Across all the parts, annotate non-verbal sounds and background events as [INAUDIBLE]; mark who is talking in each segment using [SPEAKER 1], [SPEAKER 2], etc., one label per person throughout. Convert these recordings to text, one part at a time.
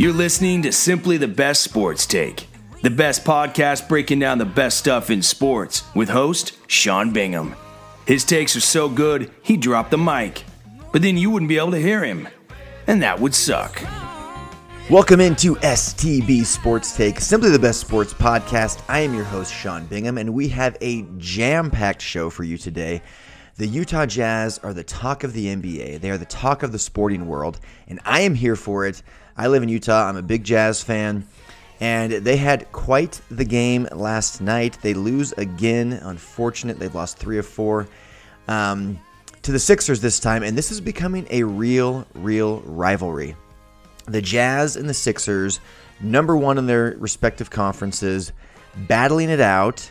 [SPEAKER 1] You're listening to Simply the Best Sports Take, the best podcast breaking down the best stuff in sports with host Sean Bingham. His takes are so good, he dropped the mic, but then you wouldn't be able to hear him, and that would suck.
[SPEAKER 2] Welcome into STB Sports Take, simply the best sports podcast. I am your host, Sean Bingham, and we have a jam packed show for you today. The Utah Jazz are the talk of the NBA. They are the talk of the sporting world, and I am here for it. I live in Utah. I'm a big Jazz fan, and they had quite the game last night. They lose again. Unfortunate. They've lost three of four um, to the Sixers this time, and this is becoming a real, real rivalry. The Jazz and the Sixers, number one in their respective conferences, battling it out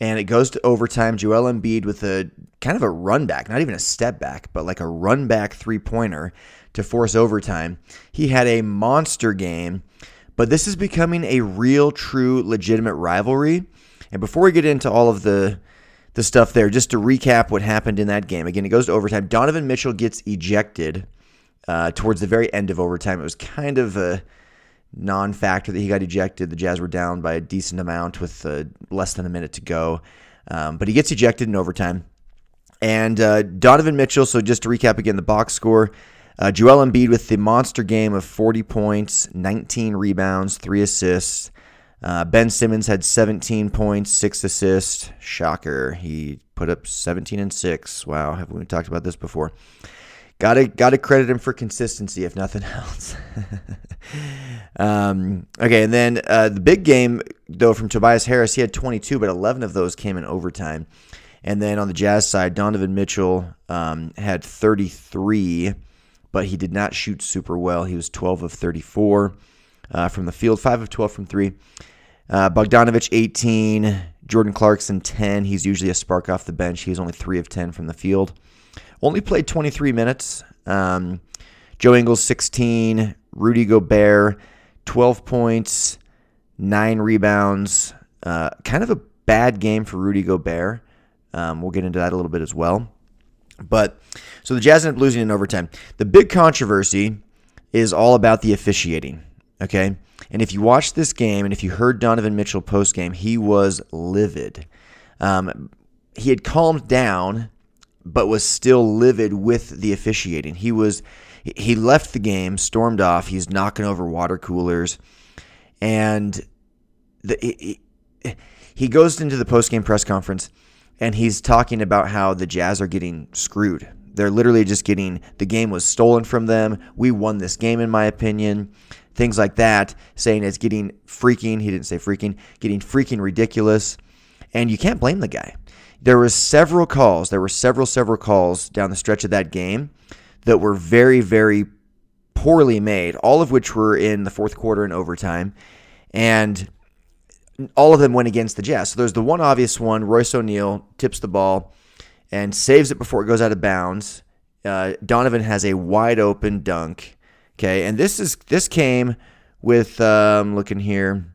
[SPEAKER 2] and it goes to overtime. Joel Embiid with a kind of a run back, not even a step back, but like a run back three pointer to force overtime. He had a monster game, but this is becoming a real, true, legitimate rivalry. And before we get into all of the the stuff there, just to recap what happened in that game. Again, it goes to overtime. Donovan Mitchell gets ejected uh, towards the very end of overtime. It was kind of a non-factor that he got ejected. The Jazz were down by a decent amount with uh, less than a minute to go, um, but he gets ejected in overtime. And uh, Donovan Mitchell. So just to recap again, the box score: uh, Joel Embiid with the monster game of 40 points, 19 rebounds, three assists. Uh, ben Simmons had 17 points, six assists. Shocker, he put up 17 and six. Wow, have we talked about this before? Got to got to credit him for consistency, if nothing [LAUGHS] else. um, okay, and then uh, the big game though from Tobias Harris, he had 22, but 11 of those came in overtime. And then on the Jazz side, Donovan Mitchell um, had 33, but he did not shoot super well. He was 12 of 34 uh, from the field, 5 of 12 from three. Uh, Bogdanovich 18, Jordan Clarkson 10. He's usually a spark off the bench. He was only 3 of 10 from the field. Only played 23 minutes. Um, Joe Ingles 16, Rudy Gobert 12 points, 9 rebounds. Uh, kind of a bad game for Rudy Gobert. Um, we'll get into that a little bit as well. But so the Jazz ended up losing in overtime. The big controversy is all about the officiating. Okay. And if you watched this game and if you heard Donovan Mitchell post game, he was livid. Um, he had calmed down, but was still livid with the officiating. He was he left the game, stormed off. He's knocking over water coolers, and the, he, he goes into the post game press conference and he's talking about how the Jazz are getting screwed. They're literally just getting the game was stolen from them. We won this game, in my opinion. Things like that, saying it's getting freaking. He didn't say freaking, getting freaking ridiculous, and you can't blame the guy. There was several calls. There were several, several calls down the stretch of that game that were very, very poorly made. All of which were in the fourth quarter and overtime, and all of them went against the Jazz. So there's the one obvious one. Royce O'Neale tips the ball and saves it before it goes out of bounds. Uh, Donovan has a wide open dunk. Okay, and this is this came with um, looking here.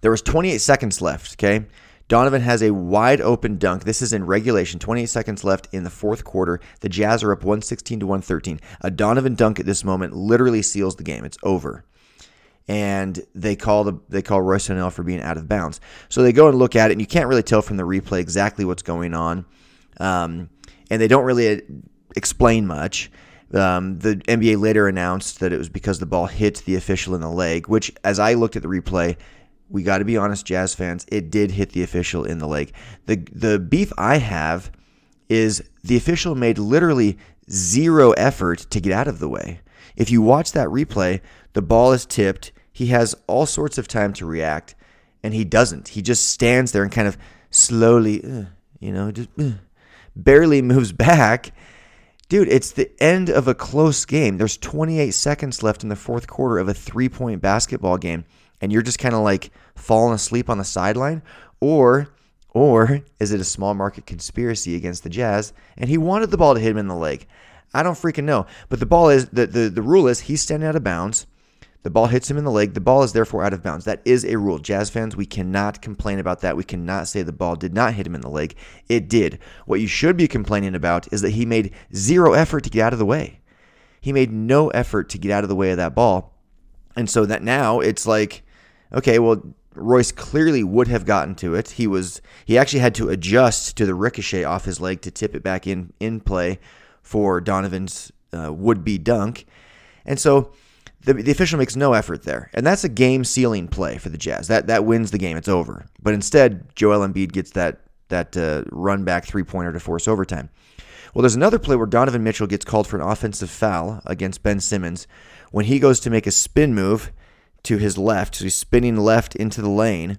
[SPEAKER 2] There was 28 seconds left. Okay, Donovan has a wide open dunk. This is in regulation. 28 seconds left in the fourth quarter. The Jazz are up 116 to 113. A Donovan dunk at this moment literally seals the game. It's over and they call the they call Royce O'Neale for being out of bounds. So they go and look at it, and you can't really tell from the replay exactly what's going on, um, and they don't really uh, explain much. Um, the NBA later announced that it was because the ball hit the official in the leg, which, as I looked at the replay, we got to be honest, Jazz fans, it did hit the official in the leg. the The beef I have is the official made literally zero effort to get out of the way. If you watch that replay, the ball is tipped. He has all sorts of time to react, and he doesn't. He just stands there and kind of slowly, uh, you know, just uh, barely moves [LAUGHS] back. Dude, it's the end of a close game. There's 28 seconds left in the fourth quarter of a three point basketball game, and you're just kind of like falling asleep on the sideline. Or, or is it a small market conspiracy against the Jazz? And he wanted the ball to hit him in the leg. I don't freaking know. But the ball is the, the, the rule is he's standing out of bounds. The ball hits him in the leg. The ball is therefore out of bounds. That is a rule. Jazz fans, we cannot complain about that. We cannot say the ball did not hit him in the leg. It did. What you should be complaining about is that he made zero effort to get out of the way. He made no effort to get out of the way of that ball. And so that now it's like, okay, well, Royce clearly would have gotten to it. He was he actually had to adjust to the ricochet off his leg to tip it back in in play for Donovan's uh, would be dunk, and so the, the official makes no effort there, and that's a game sealing play for the Jazz. That that wins the game. It's over. But instead, Joel Embiid gets that that uh, run back three pointer to force overtime. Well, there's another play where Donovan Mitchell gets called for an offensive foul against Ben Simmons when he goes to make a spin move to his left. So he's spinning left into the lane,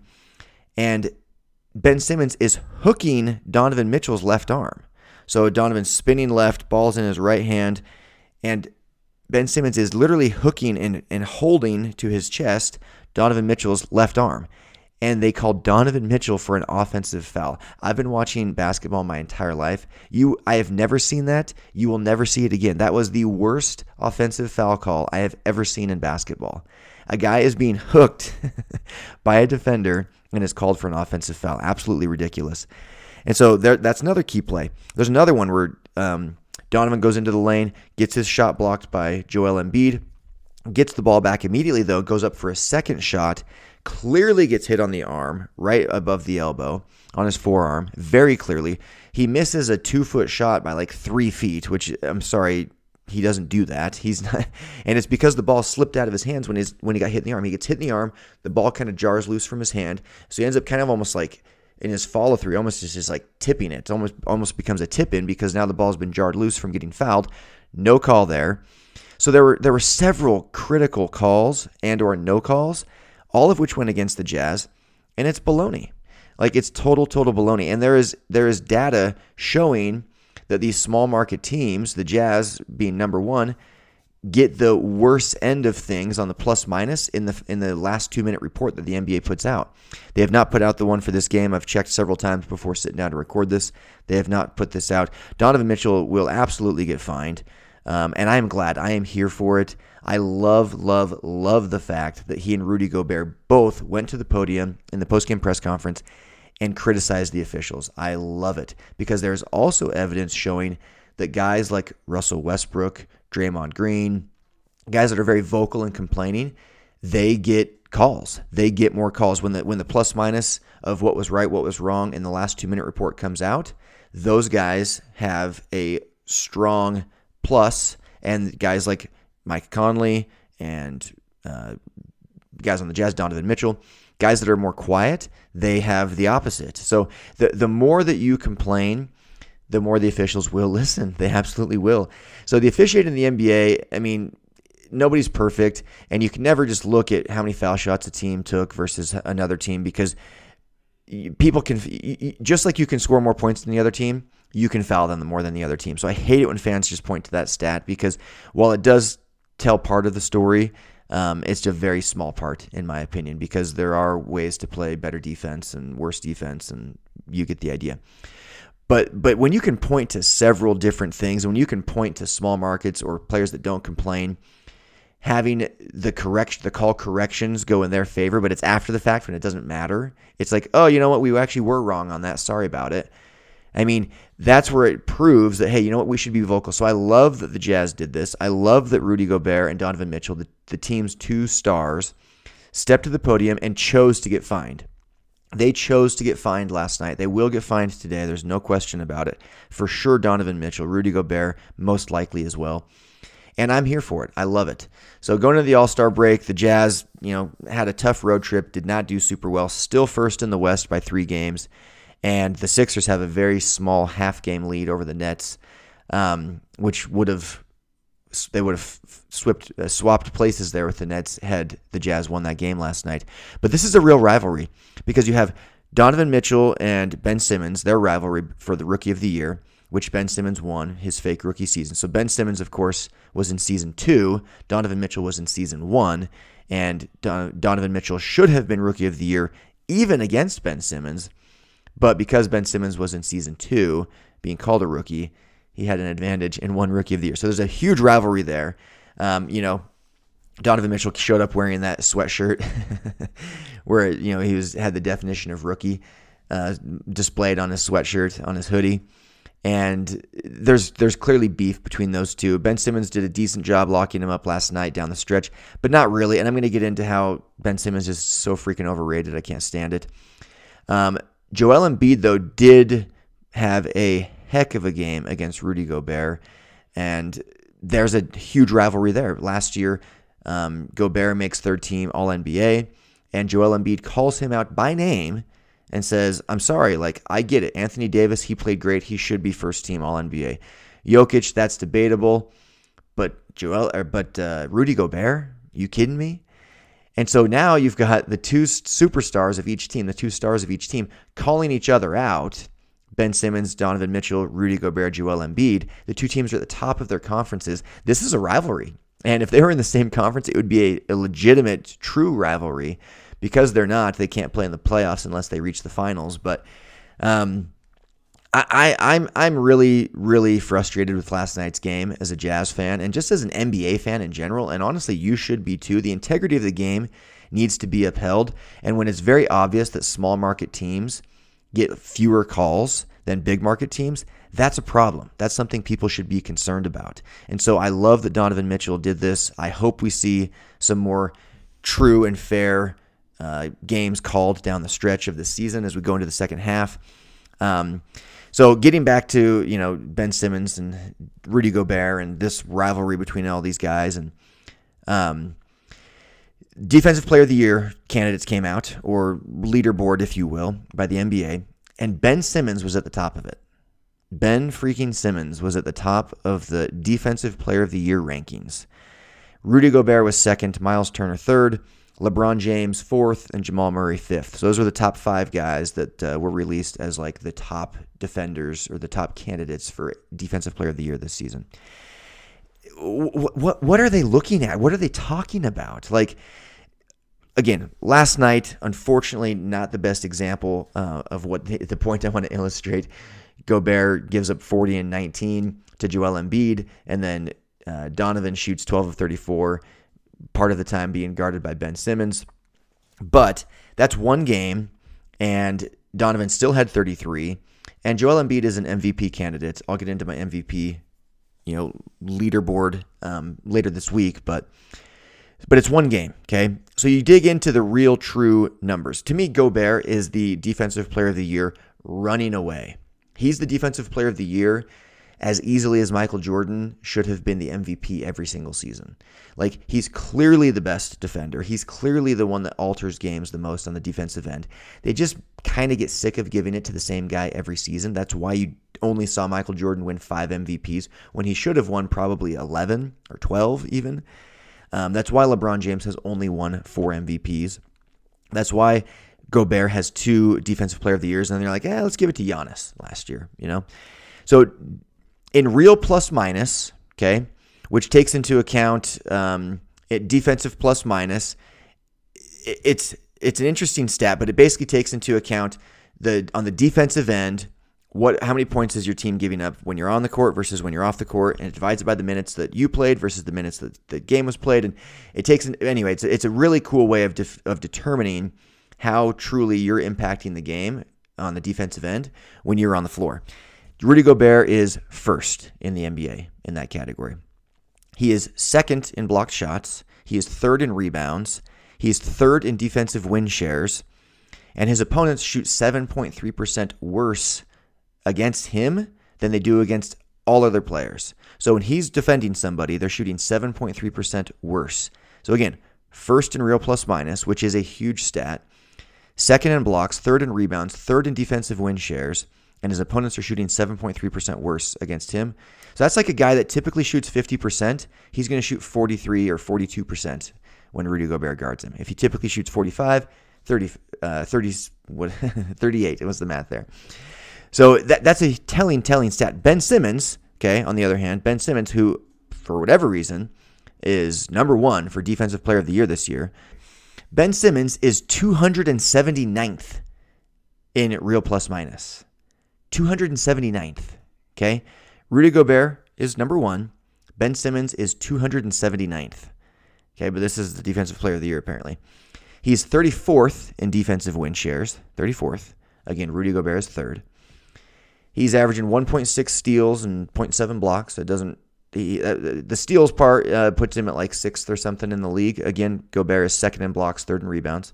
[SPEAKER 2] and Ben Simmons is hooking Donovan Mitchell's left arm. So Donovan's spinning left, ball's in his right hand, and Ben Simmons is literally hooking and, and holding to his chest Donovan Mitchell's left arm and they called Donovan Mitchell for an offensive foul. I've been watching basketball my entire life. You I have never seen that. You will never see it again. That was the worst offensive foul call I have ever seen in basketball. A guy is being hooked [LAUGHS] by a defender and is called for an offensive foul. Absolutely ridiculous. And so there, that's another key play. There's another one where um, Donovan goes into the lane, gets his shot blocked by Joel Embiid, gets the ball back immediately, though, goes up for a second shot, clearly gets hit on the arm, right above the elbow, on his forearm, very clearly. He misses a two foot shot by like three feet, which I'm sorry, he doesn't do that. He's not, [LAUGHS] and it's because the ball slipped out of his hands when his when he got hit in the arm. He gets hit in the arm, the ball kind of jars loose from his hand, so he ends up kind of almost like in his follow through, almost just, just like tipping it. Almost almost becomes a tip in because now the ball's been jarred loose from getting fouled. No call there. So there were there were several critical calls and or no calls all of which went against the Jazz, and it's baloney. Like it's total, total baloney. And there is there is data showing that these small market teams, the Jazz being number one, get the worst end of things on the plus minus in the in the last two minute report that the NBA puts out. They have not put out the one for this game. I've checked several times before sitting down to record this. They have not put this out. Donovan Mitchell will absolutely get fined, um, and I am glad. I am here for it. I love, love, love the fact that he and Rudy Gobert both went to the podium in the postgame press conference and criticize the officials. I love it because there's also evidence showing that guys like Russell Westbrook, Draymond Green, guys that are very vocal and complaining, they get calls. They get more calls when the when the plus minus of what was right, what was wrong in the last 2 minute report comes out. Those guys have a strong plus and guys like Mike Conley and uh, guys on the Jazz, Donovan Mitchell, guys that are more quiet, they have the opposite. So the the more that you complain, the more the officials will [LAUGHS] listen. They absolutely will. So the officiating in the NBA, I mean, nobody's perfect, and you can never just look at how many foul shots a team took versus another team because people can just like you can score more points than the other team you can foul them more than the other team so i hate it when fans just point to that stat because while it does tell part of the story. Um, it's a very small part, in my opinion, because there are ways to play better defense and worse defense, and you get the idea. But but when you can point to several different things, when you can point to small markets or players that don't complain, having the correction, the call corrections go in their favor, but it's after the fact when it doesn't matter. It's like, oh, you know what, we actually were wrong on that. Sorry about it. I mean, that's where it proves that, hey, you know what, we should be vocal. So I love that the Jazz did this. I love that Rudy Gobert and Donovan Mitchell, the, the team's two stars, stepped to the podium and chose to get fined. They chose to get fined last night. They will get fined today. There's no question about it. For sure, Donovan Mitchell, Rudy Gobert, most likely as well. And I'm here for it. I love it. So going to the All Star break, the Jazz, you know, had a tough road trip, did not do super well. Still first in the West by three games and the Sixers have a very small half game lead over the Nets, um, which would have they would have swapped uh, swapped places there with the Nets had the Jazz won that game last night. But this is a real rivalry because you have Donovan Mitchell and Ben Simmons, their rivalry for the Rookie of the Year, which Ben Simmons won his fake rookie season. So Ben Simmons, of course, was in season two. Donovan Mitchell was in season one, and Don- Donovan Mitchell should have been Rookie of the Year even against Ben Simmons. But because Ben Simmons was in season two, being called a rookie, he had an advantage and won Rookie of the Year. So there's a huge rivalry there. Um, you know, Donovan Mitchell showed up wearing that sweatshirt [LAUGHS] where you know he was had the definition of rookie uh, displayed on his sweatshirt on his hoodie, and there's there's clearly beef between those two. Ben Simmons did a decent job locking him up last night down the stretch, but not really. And I'm going to get into how Ben Simmons is so freaking overrated. I can't stand it. Um, Joel Embiid though did have a heck of a game against Rudy Gobert, and there's a huge rivalry there. Last year, um, Gobert makes third team All NBA, and Joel Embiid calls him out by name and says, I'm sorry, like, I get it. Anthony Davis, he played great. He should be first team All NBA. Jokic, that's debatable. But Joel, or, but uh, Rudy Gobert, you kidding me? And so now you've got the two superstars of each team, the two stars of each team, calling each other out. Ben Simmons, Donovan Mitchell, Rudy Gobert, Joel Embiid. The two teams are at the top of their conferences. This is a rivalry. And if they were in the same conference, it would be a, a legitimate, true rivalry because they're not, they can't play in the playoffs unless they reach the finals. But um, I, I, I'm I'm really really frustrated with last night's game as a Jazz fan and just as an NBA fan in general. And honestly, you should be too. The integrity of the game needs to be upheld. And when it's very obvious that small market teams get fewer calls than big market teams, that's a problem. That's something people should be concerned about. And so I love that Donovan Mitchell did this. I hope we see some more true and fair uh, games called down the stretch of the season as we go into the second half. Um, so getting back to you know Ben Simmons and Rudy Gobert and this rivalry between all these guys and um, defensive player of the year candidates came out or leaderboard if you will by the NBA and Ben Simmons was at the top of it. Ben freaking Simmons was at the top of the defensive player of the year rankings. Rudy Gobert was second, Myles Turner third, LeBron James fourth, and Jamal Murray fifth. So those are the top five guys that uh, were released as like the top defenders or the top candidates for Defensive Player of the Year this season. What what, what are they looking at? What are they talking about? Like again, last night, unfortunately, not the best example uh, of what the, the point I want to illustrate. Gobert gives up 40 and 19 to Joel Embiid, and then uh, Donovan shoots 12 of 34 part of the time being guarded by Ben Simmons. But that's one game, and Donovan still had 33. And Joel Embiid is an MVP candidate. I'll get into my MVP, you know, leaderboard um, later this week, but but it's one game, okay? So you dig into the real true numbers. To me, Gobert is the defensive player of the year running away. He's the defensive player of the year as easily as Michael Jordan should have been the MVP every single season. Like, he's clearly the best defender. He's clearly the one that alters games the most on the defensive end. They just kind of get sick of giving it to the same guy every season. That's why you only saw Michael Jordan win five MVPs when he should have won probably 11 or 12 even. Um, that's why LeBron James has only won four MVPs. That's why Gobert has two Defensive Player of the Years, and then they're like, yeah, let's give it to Giannis last year, you know? So in real plus minus, okay, which takes into account um, it, defensive plus minus, it, it's it's an interesting stat, but it basically takes into account the on the defensive end what how many points is your team giving up when you're on the court versus when you're off the court, and it divides it by the minutes that you played versus the minutes that the game was played, and it takes anyway. It's a, it's a really cool way of def, of determining how truly you're impacting the game on the defensive end when you're on the floor. Rudy Gobert is first in the NBA in that category. He is second in blocked shots. He is third in rebounds. He is third in defensive win shares. And his opponents shoot 7.3% worse against him than they do against all other players. So when he's defending somebody, they're shooting 7.3% worse. So again, first in real plus minus, which is a huge stat. Second in blocks, third in rebounds, third in defensive win shares and his opponents are shooting 7.3% worse against him. So that's like a guy that typically shoots 50%. He's going to shoot 43 or 42% when Rudy Gobert guards him. If he typically shoots 45, 30, uh, 30 what, [LAUGHS] 38. It was the math there. So that, that's a telling, telling stat. Ben Simmons, okay, on the other hand, Ben Simmons, who, for whatever reason, is number one for Defensive Player of the Year this year. Ben Simmons is 279th in real plus minus. 279th. Okay. Rudy Gobert is number one. Ben Simmons is 279th. Okay, but this is the defensive player of the year, apparently. He's 34th in defensive win shares, 34th. Again, Rudy Gobert is third. He's averaging 1.6 steals and 0.7 blocks. It doesn't uh, the steals part uh, puts him at like sixth or something in the league. Again, Gobert is second in blocks, third in rebounds.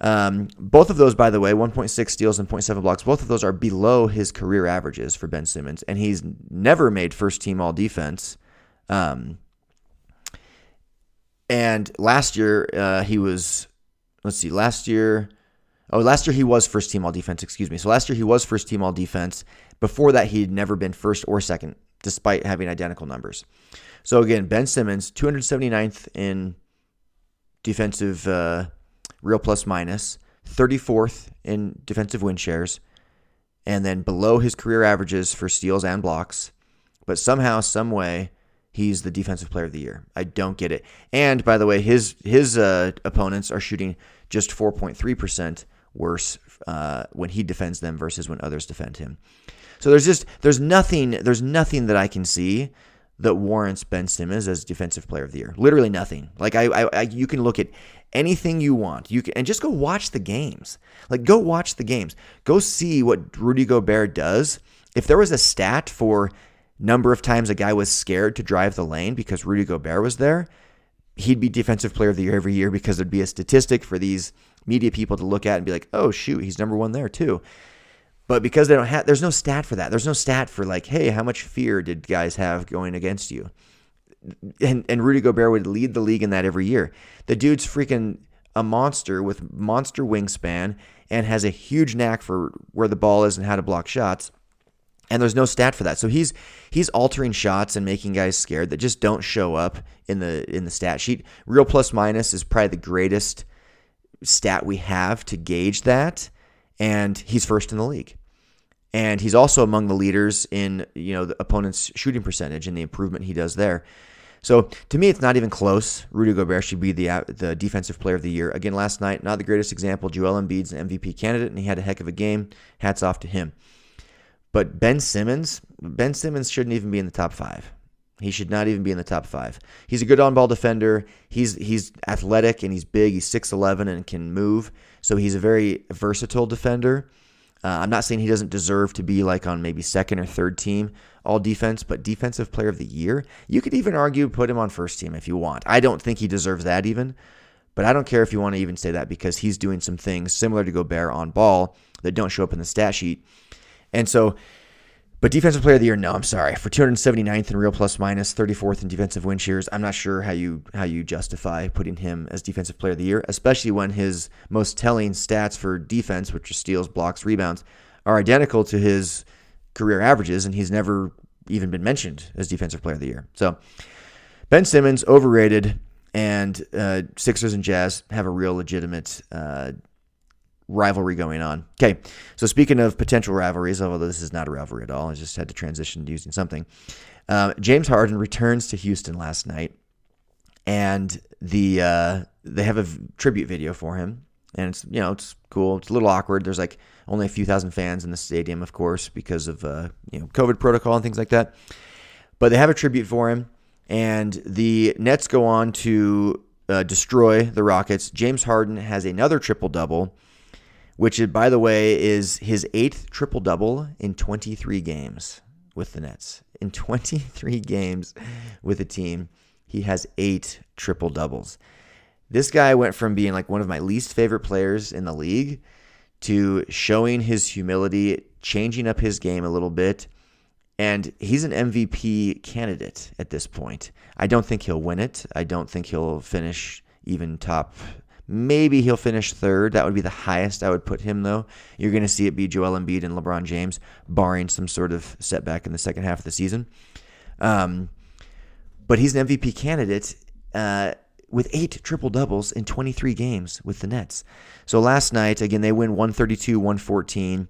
[SPEAKER 2] Um, both of those, by the way, 1.6 steals and 0.7 blocks, both of those are below his career averages for Ben Simmons, and he's never made first team all defense. Um, and last year, uh, he was, let's see, last year, oh, last year he was first team all defense, excuse me. So last year he was first team all defense. Before that, he'd never been first or second, despite having identical numbers. So again, Ben Simmons, 279th in defensive uh, real plus minus, 34th in defensive win shares, and then below his career averages for steals and blocks. But somehow, some way, he's the defensive player of the year. I don't get it. And by the way, his his uh, opponents are shooting just 4.3 percent worse uh, when he defends them versus when others defend him. So there's just there's nothing there's nothing that I can see that warrants Ben Simmons as defensive player of the year. Literally nothing. Like I, I, I you can look at anything you want. You can and just go watch the games. Like go watch the games. Go see what Rudy Gobert does. If there was a stat for number of times a guy was scared to drive the lane because Rudy Gobert was there, he'd be defensive player of the year every year because there'd be a statistic for these media people to look at and be like, "Oh shoot, he's number 1 there too." But because they don't have there's no stat for that. There's no stat for like, "Hey, how much fear did guys have going against you?" And and Rudy Gobert would lead the league in that every year. The dude's freaking a monster with monster wingspan and has a huge knack for where the ball is and how to block shots and there's no stat for that. So he's he's altering shots and making guys scared that just don't show up in the in the stat sheet. Real plus minus is probably the greatest stat we have to gauge that, and he's first in the league. And he's also among the leaders in you know the opponent's shooting percentage and the improvement he does there. So to me, it's not even close. Rudy Gobert should be the uh, the defensive player of the year. Again, last night, not the greatest example. Joel Embiid's an MVP candidate, and he had a heck of a game. Hats off to him. But Ben Simmons, Ben Simmons shouldn't even be in the top five. He should not even be in the top five. He's a good on-ball defender. He's he's athletic and he's big. He's six eleven and can move. So he's a very versatile defender. Uh, I'm not saying he doesn't deserve to be like on maybe second or third team all defense, but defensive player of the year, you could even argue put him on first team if you want. I don't think he deserves that even, but I don't care if you want to even say that because he's doing some things similar to Gobert on ball that don't show up in the stat sheet. And so, but defensive player of the year, no, I'm sorry. For 279th in real plus minus, 34th in defensive win shares, I'm not sure how you how you justify putting him as defensive player of the year, especially when his most telling stats for defense, which are steals, blocks, rebounds, are identical to his career averages, and he's never even been mentioned as defensive player of the year. So Ben Simmons overrated, and uh, Sixers and Jazz have a real legitimate uh, rivalry going on. Okay, so speaking of potential rivalries, although this is not a rivalry at all, I just had to transition to using something. Uh, James Harden returns to Houston last night, and the uh, they have a tribute video for him, and it's you know it's cool. It's a little awkward. There's like only a few thousand fans in the stadium, of course, because of uh, you know COVID protocol and things like that. But they have a tribute for him, and the Nets go on to uh, destroy the Rockets. James Harden has another triple double which, by the way, is his eighth triple double in 23 games with the Nets. In 23 games with the team, he has eight triple doubles. This guy went from being like one of my least favorite players in the league to showing his humility, changing up his game a little bit. And he's an MVP candidate at this point. I don't think he'll win it. I don't think he'll finish even top Maybe he'll finish third. That would be the highest I would put him, though. You're going to see it be Joel Embiid and LeBron James, barring some sort of setback in the second half of the season. Um, but he's an MVP candidate uh, with eight triple doubles in 23 games with the Nets. So last night, again, they win 132 114.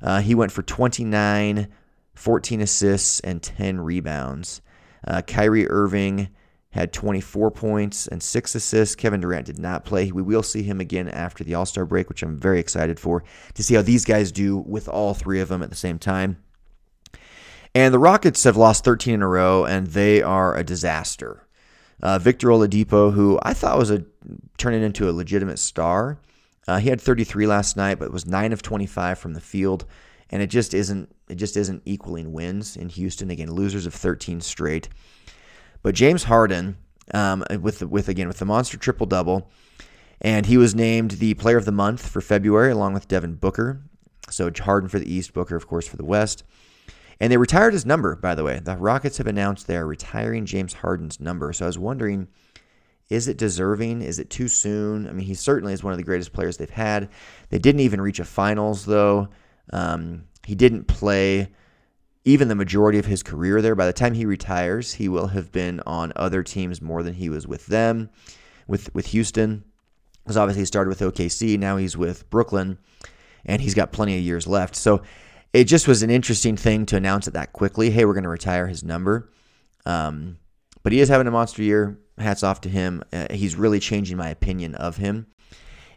[SPEAKER 2] Uh, he went for 29, 14 assists, and 10 rebounds. Uh, Kyrie Irving had 24 points and six assists. Kevin Durant did not play. We will see him again after the All Star break, which I'm very excited for to see how these guys do with all three of them at the same time. And the Rockets have lost 13 in a row, and they are a disaster. Uh, Victor Oladipo, who I thought was a turning into a legitimate star, uh, he had 33 last night, but was 9 of 25 from the field and it just isn't it just isn't equaling wins in Houston. Again, losers of 13 straight. But James Harden, um, with with again with the monster triple double, and he was named the Player of the Month for February along with Devin Booker. So Harden for the East, Booker of course for the West. And they retired his number, by the way. The Rockets have announced they are retiring James Harden's number. So I was wondering, is it deserving? Is it too soon? I mean, he certainly is one of the greatest players they've had. They didn't even reach a finals, though. Um, he didn't play even the majority of his career there. By the time he retires, he will have been on other teams more than he was with them, with with Houston. Because obviously he started with OKC, now he's with Brooklyn, and he's got plenty of years left. So it just was an interesting thing to announce it that quickly. Hey, we're going to retire his number. Um, but he is having a monster year. Hats off to him. Uh, he's really changing my opinion of him.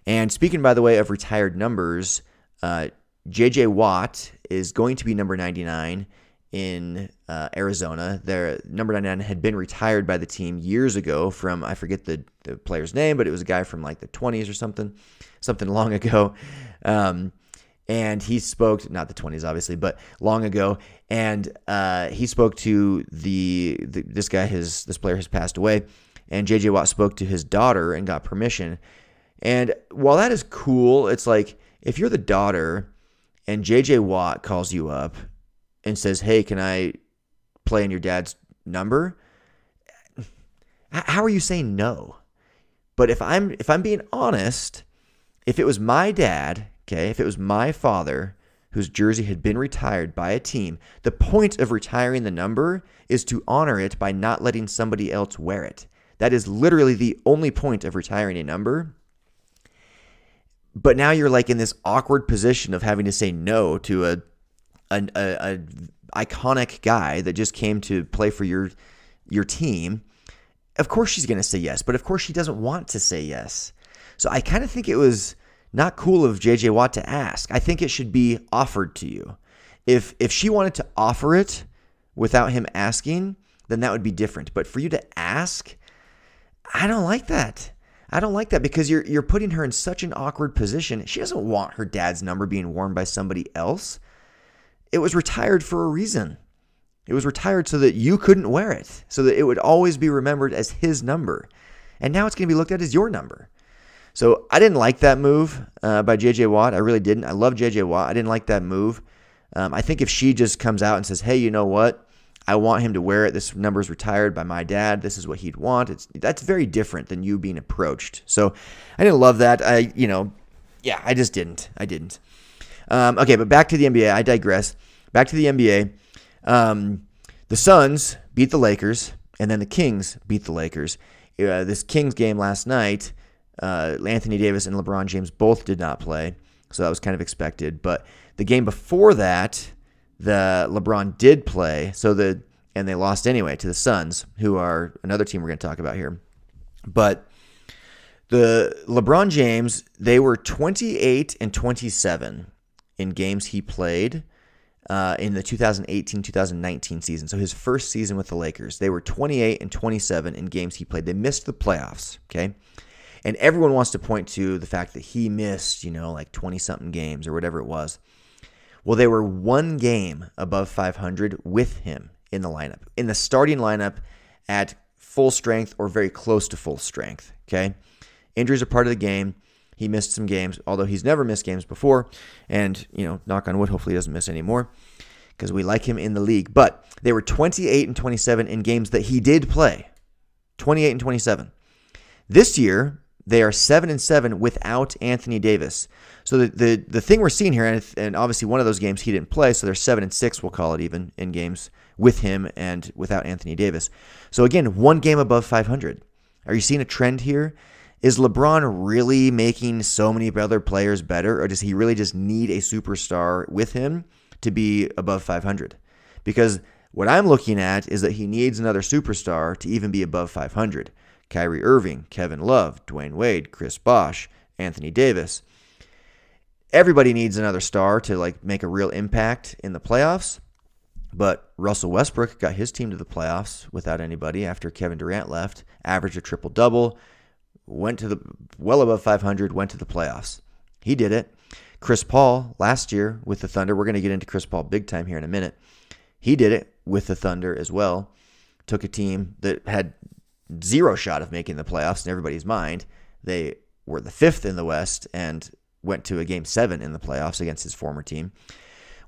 [SPEAKER 2] And speaking, by the way, of retired numbers, uh, JJ Watt is going to be number 99 in uh, Arizona. Their number 99 had been retired by the team years ago from I forget the, the player's name, but it was a guy from like the 20s or something, something long ago. Um, and he spoke not the 20s obviously but long ago and uh, he spoke to the, the, this guy his this player has passed away and jj watt spoke to his daughter and got permission and while that is cool it's like if you're the daughter and jj watt calls you up and says hey can i play in your dad's number how are you saying no but if i'm if i'm being honest if it was my dad Okay, if it was my father whose jersey had been retired by a team, the point of retiring the number is to honor it by not letting somebody else wear it. That is literally the only point of retiring a number. But now you're like in this awkward position of having to say no to a a, a, a iconic guy that just came to play for your your team. Of course she's going to say yes, but of course she doesn't want to say yes. So I kind of think it was not cool of JJ Watt to ask. I think it should be offered to you. If if she wanted to offer it without him asking, then that would be different. But for you to ask, I don't like that. I don't like that because you're you're putting her in such an awkward position. She doesn't want her dad's number being worn by somebody else. It was retired for a reason. It was retired so that you couldn't wear it, so that it would always be remembered as his number. And now it's going to be looked at as your number. So I didn't like that move uh, by JJ Watt. I really didn't. I love JJ Watt. I didn't like that move. Um, I think if she just comes out and says, "Hey, you know what? I want him to wear it. This number is retired by my dad. This is what he'd want." It's that's very different than you being approached. So I didn't love that. I you know, yeah, I just didn't. I didn't. Um, okay, but back to the NBA. I digress. Back to the NBA. Um, the Suns beat the Lakers, and then the Kings beat the Lakers. Uh, this Kings game last night uh, Anthony Davis and LeBron James both did not play, so that was kind of expected. But the game before that, the LeBron did play, so the and they lost anyway to the Suns, who are another team we're going to talk about here. But the LeBron James, they were 28 and 27 in games he played uh, in the 2018-2019 season. So his first season with the Lakers, they were 28 and 27 in games he played. They missed the playoffs. Okay, and everyone wants to point to the fact that he missed, you know, like 20 something games or whatever it was. Well, they were one game above 500 with him in the lineup, in the starting lineup at full strength or very close to full strength. Okay. Injuries are part of the game. He missed some games, although he's never missed games before. And, you know, knock on wood, hopefully he doesn't miss any more because we like him in the league. But they were 28 and 27 in games that he did play. 28 and 27. This year, they are seven and seven without Anthony Davis. So the the, the thing we're seeing here, and, and obviously one of those games he didn't play, so they're seven and six. We'll call it even in games with him and without Anthony Davis. So again, one game above 500. Are you seeing a trend here? Is LeBron really making so many other players better, or does he really just need a superstar with him to be above 500? Because what I'm looking at is that he needs another superstar to even be above 500. Kyrie Irving, Kevin Love, Dwyane Wade, Chris Bosh, Anthony Davis. Everybody needs another star to like make a real impact in the playoffs. But Russell Westbrook got his team to the playoffs without anybody after Kevin Durant left, averaged a triple double, went to the well above 500, went to the playoffs. He did it. Chris Paul last year with the Thunder, we're going to get into Chris Paul big time here in a minute. He did it with the Thunder as well. Took a team that had zero shot of making the playoffs in everybody's mind. They were the fifth in the West and went to a game seven in the playoffs against his former team.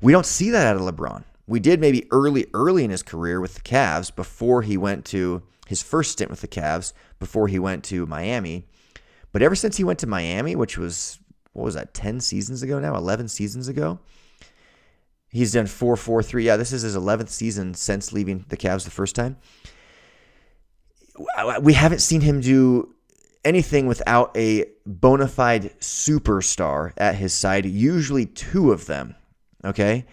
[SPEAKER 2] We don't see that out of LeBron. We did maybe early, early in his career with the Cavs before he went to his first stint with the Cavs, before he went to Miami. But ever since he went to Miami, which was, what was that, 10 seasons ago now, 11 seasons ago, he's done 4 4 3. Yeah, this is his 11th season since leaving the Cavs the first time. We haven't seen him do anything without a bona fide superstar at his side, usually two of them. Okay.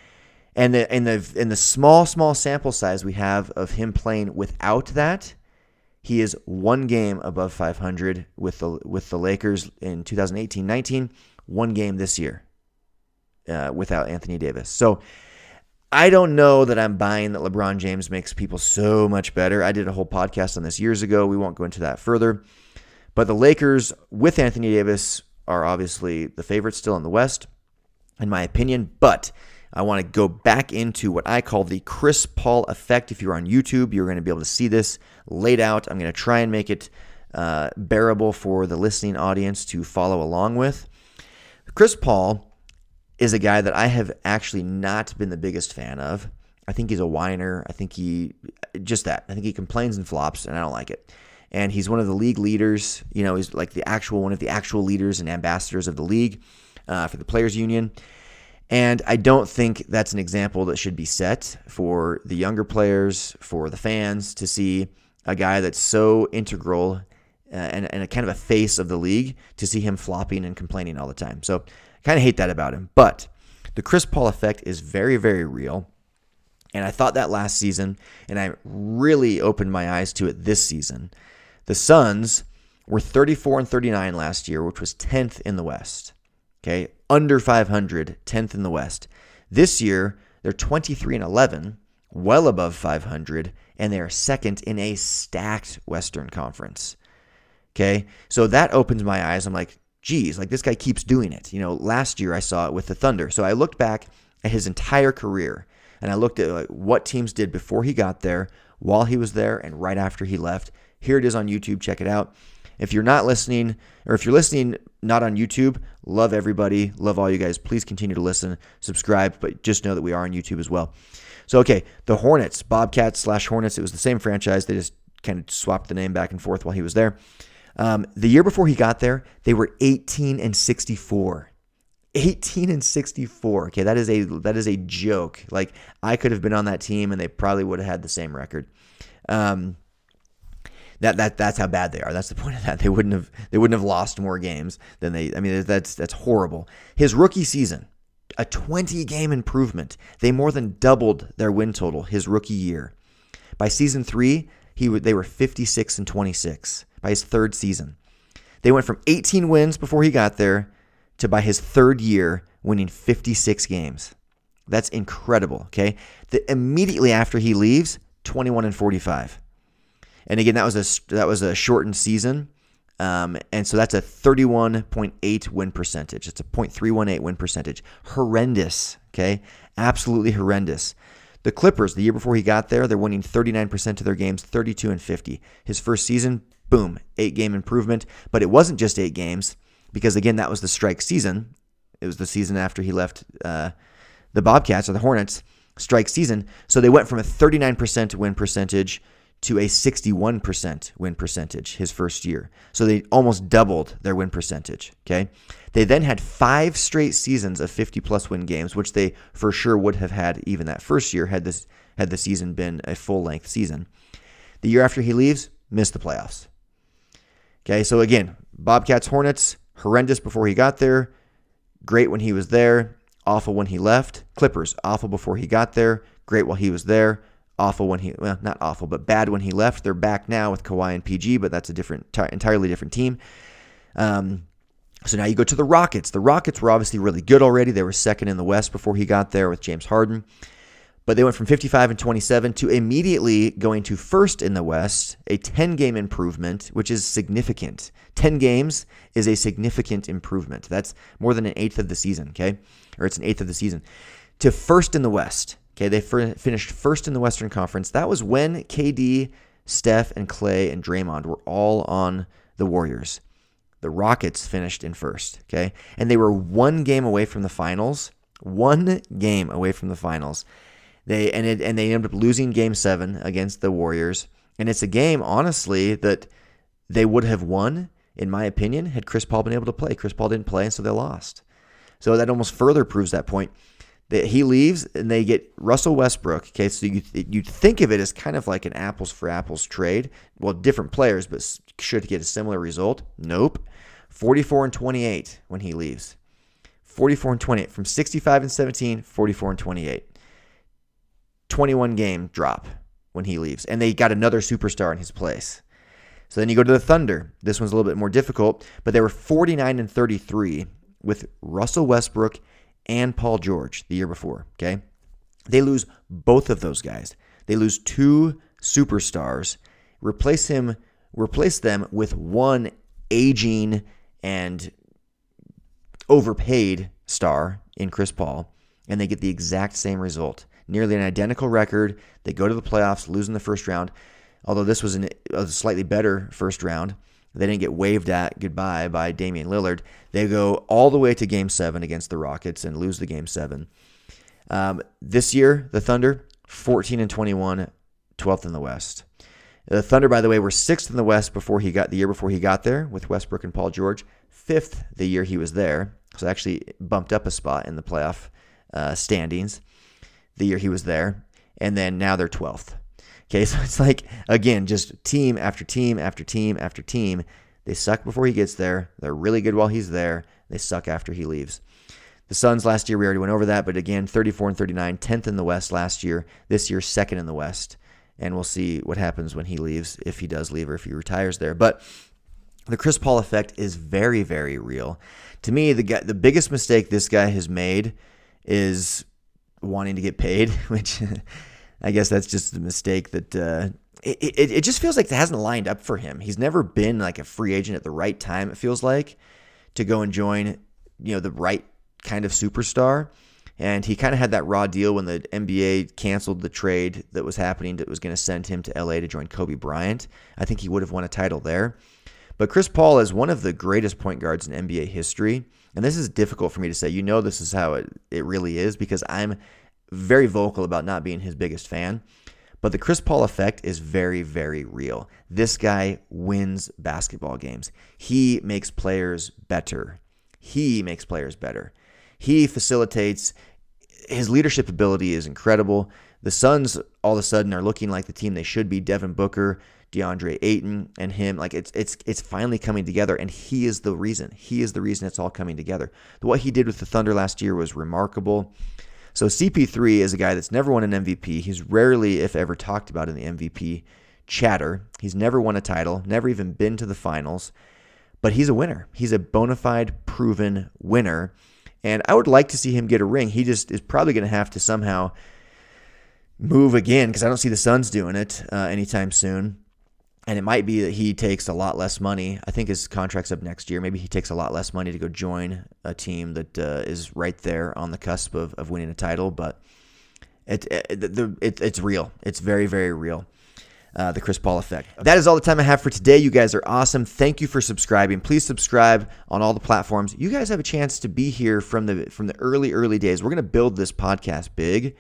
[SPEAKER 2] And the, in the in the small small sample size we have of him playing without that, he is one game above 500 with the with the Lakers in 2018-19, one game this year uh, without Anthony Davis. So I don't know that I'm buying that LeBron James makes people so much better. I did a whole podcast on this years ago. We won't go into that further. But the Lakers with Anthony Davis are obviously the favorites still in the West, in my opinion. But I want to go back into what I call the Chris Paul effect. If you're on YouTube, you're going to be able to see this laid out. I'm going to try and make it uh, bearable for the listening audience to follow along with. Chris Paul is a guy that I have actually not been the biggest fan of. I think he's a whiner. I think he just that. I think he complains and flops, and I don't like it and he's one of the league leaders. You know, he's like the actual one of the actual leaders and ambassadors of the league uh, for the players' union. And I don't think that's an example that should be set for the younger players, for the fans to see a guy that's so integral uh, and, and a kind of a face of the league to see him flopping and complaining all the time. So kind of hate that about him. But the Chris Paul effect is very, very real. And I thought that last season, and I really opened my eyes to it this season. The Suns were 34 and 39 last year, which was 10th in the West. Okay, under 500, 10th in the West. This year, they're 23 and 11, well above 500, and they are second in a stacked Western Conference. Okay, so that opens my eyes. I'm like, geez, like this guy keeps doing it. You know, last year I saw it with the Thunder. So I looked back at his entire career and I looked at like, what teams did before he got there, while he was there, and right after he left. Here it is on YouTube. Check it out. If you're not listening, or if you're listening not on YouTube, love everybody. Love all you guys. Please continue to listen, subscribe, but just know that we are on YouTube as well. So, okay, the Hornets, Bobcats slash Hornets, it was the same franchise. They just kind of swapped the name back and forth while he was there. Um, the year before he got there, they were 18 and 64. 18 and 64. Okay, that is a that is a joke. Like I could have been on that team and they probably would have had the same record. Um, that that that's how bad they are. That's the [LAUGHS] point of that. They wouldn't have they wouldn't have lost more games than they. I mean, that's that's horrible. His rookie season, a 20 game improvement. They more than doubled their win total his rookie year. By season three, he they were 56 and 26. By his third season, they went from 18 wins before he got there to by his third year winning 56 games. That's incredible. Okay, the, immediately after he leaves, 21 and 45. And again, that was a that was a shortened season, um, and so that's a 31.8 win percentage. It's a .318 win percentage. Horrendous. Okay, absolutely horrendous. The Clippers, the year before he got there, they're winning 39% of their games, 32 and 50. His first season, boom, eight game improvement. But it wasn't just eight games, because again, that was the strike season. It was the season after he left uh, the Bobcats or the Hornets, strike season. So they went from a 39% win percentage to a 61% win percentage his first year. So they almost doubled their win percentage. Okay. They then had five straight seasons of 50 plus win games, which they for sure would have had even that first year had this had the season been a full length season. The year after he leaves, missed the playoffs. Okay, so again, Bobcats Hornets, horrendous before he got there, great when he was there, awful when he left. Clippers, awful before he got there, great while he was there, awful when he well not awful but bad when he left. They're back now with Kawhi and PG, but that's a different entirely different team. Um, so now you go to the Rockets. The Rockets were obviously really good already. They were second in the West before he got there with James Harden. But they went from 55 and 27 to immediately going to first in the West, a 10 game improvement, which is significant. 10 games is a significant improvement. That's more than an eighth of the season, okay? Or it's an eighth of the season. To first in the West, okay? They finished first in the Western Conference. That was when KD, Steph, and Clay and Draymond were all on the Warriors. The Rockets finished in first, okay? And they were one game away from the finals. One game away from the finals. They and it, and they ended up losing Game Seven against the Warriors, and it's a game honestly that they would have won, in my opinion, had Chris Paul been able to play. Chris Paul didn't play, and so they lost. So that almost further proves that point. That he leaves and they get Russell Westbrook. Okay, so you you think of it as kind of like an apples for apples trade. Well, different players, but should get a similar result. Nope. 44 and 28 when he leaves. 44 and 28 from 65 and 17, 44 and 28. 21 game drop when he leaves. And they got another superstar in his place. So then you go to the Thunder. This one's a little bit more difficult, but they were 49 and 33 with Russell Westbrook and Paul George the year before. Okay. They lose both of those guys. They lose two superstars, replace him, replace them with one aging and overpaid star in Chris Paul, and they get the exact same result nearly an identical record. They go to the playoffs, lose in the first round. Although this was an, a slightly better first round, they didn't get waved at goodbye by Damian Lillard. They go all the way to Game Seven against the Rockets and lose the Game Seven. Um, this year, the Thunder 14 and 21, 12th in the West. The Thunder, by the way, were sixth in the West before he got the year before he got there with Westbrook and Paul George. Fifth the year he was there, so actually bumped up a spot in the playoff uh, standings the year he was there, and then now they're 12th. Okay, [LAUGHS] so it's like, again, just team after team after team after team. They suck before he gets there. They're really good while he's there. They suck after he leaves. The Suns last year, we already went over that, but again, 34 and 39, 10th in the West last year. This year, second in the West. And we'll see what happens when he leaves, if he does leave or if he retires there. But the Chris Paul effect is very, very real. To me, the guy, the biggest mistake this guy has made is wanting to get paid, [LAUGHS] which I guess that's just a mistake that uh, it, it, it just feels like it hasn't lined up for him. He's never been like a free agent at the right time, it feels like, to go and join, you know, the right kind of superstar. And he kind of had that raw deal when the NBA canceled the trade that was happening that was going to send him to LA to join Kobe Bryant. I think he would have won a title there. But Chris Paul is one of the greatest point guards in NBA history. And this is difficult for me to say. You know, this is how it, it really is because I'm very vocal about not being his biggest fan. But the Chris Paul effect is very, very real. This guy wins basketball games. He makes players better. He makes players better. He facilitates, his leadership ability is incredible. The Suns all of a sudden are looking like the team they should be. Devin Booker, DeAndre Ayton and him. Like it's it's it's finally coming together, and he is the reason. He is the reason it's all coming together. What he did with the Thunder last year was remarkable. So CP3 is a guy that's never won an MVP. He's rarely, if ever, talked about in the MVP chatter. He's never won a title, never even been to the finals, but he's a winner. He's a bona fide, proven winner. And I would like to see him get a ring. He just is probably going to have to somehow move again because I don't see the Suns doing it uh, anytime soon and it might be that he takes a lot less money. I think his contract's up next year. Maybe he takes a lot less money to go join a team that uh, is right there on the cusp of, of winning a title. But it, it, the, it, it's real. It's very, very real. Uh, the Chris Paul effect. That is all the time I have for today. You guys are awesome. Thank you for subscribing. Please subscribe on all the platforms. You guys have a chance to be here from the from the early early days. We're going to build this podcast big,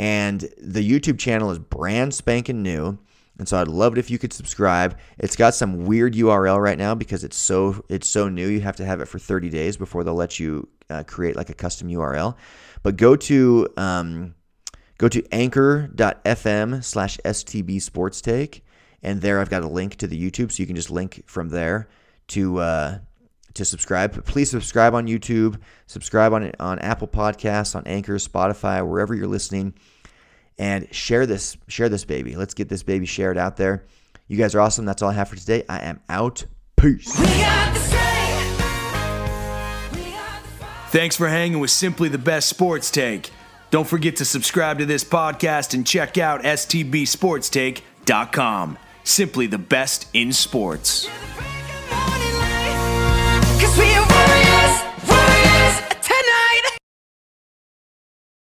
[SPEAKER 2] and the YouTube channel is brand spanking new. And so I'd love it if you could subscribe. It's got some weird URL right now because it's so it's so new. You have to have it for 30 days before they'll let you uh, create like a custom URL. But go to um, go to anchor.fm slash stb sports take, and there I've got a link to the YouTube, so you can just link from there to uh, to subscribe. Please subscribe on YouTube, subscribe on on Apple Podcasts, on Anchor, Spotify, wherever you're listening and share this share this baby. Let's get this baby shared out there. You guys are awesome. That's all I have for today. I am out. Peace.
[SPEAKER 1] Thanks for hanging with Simply the Best Sports Take. Don't forget to subscribe to this podcast and check out stbsportstake.com. Simply the best in sports.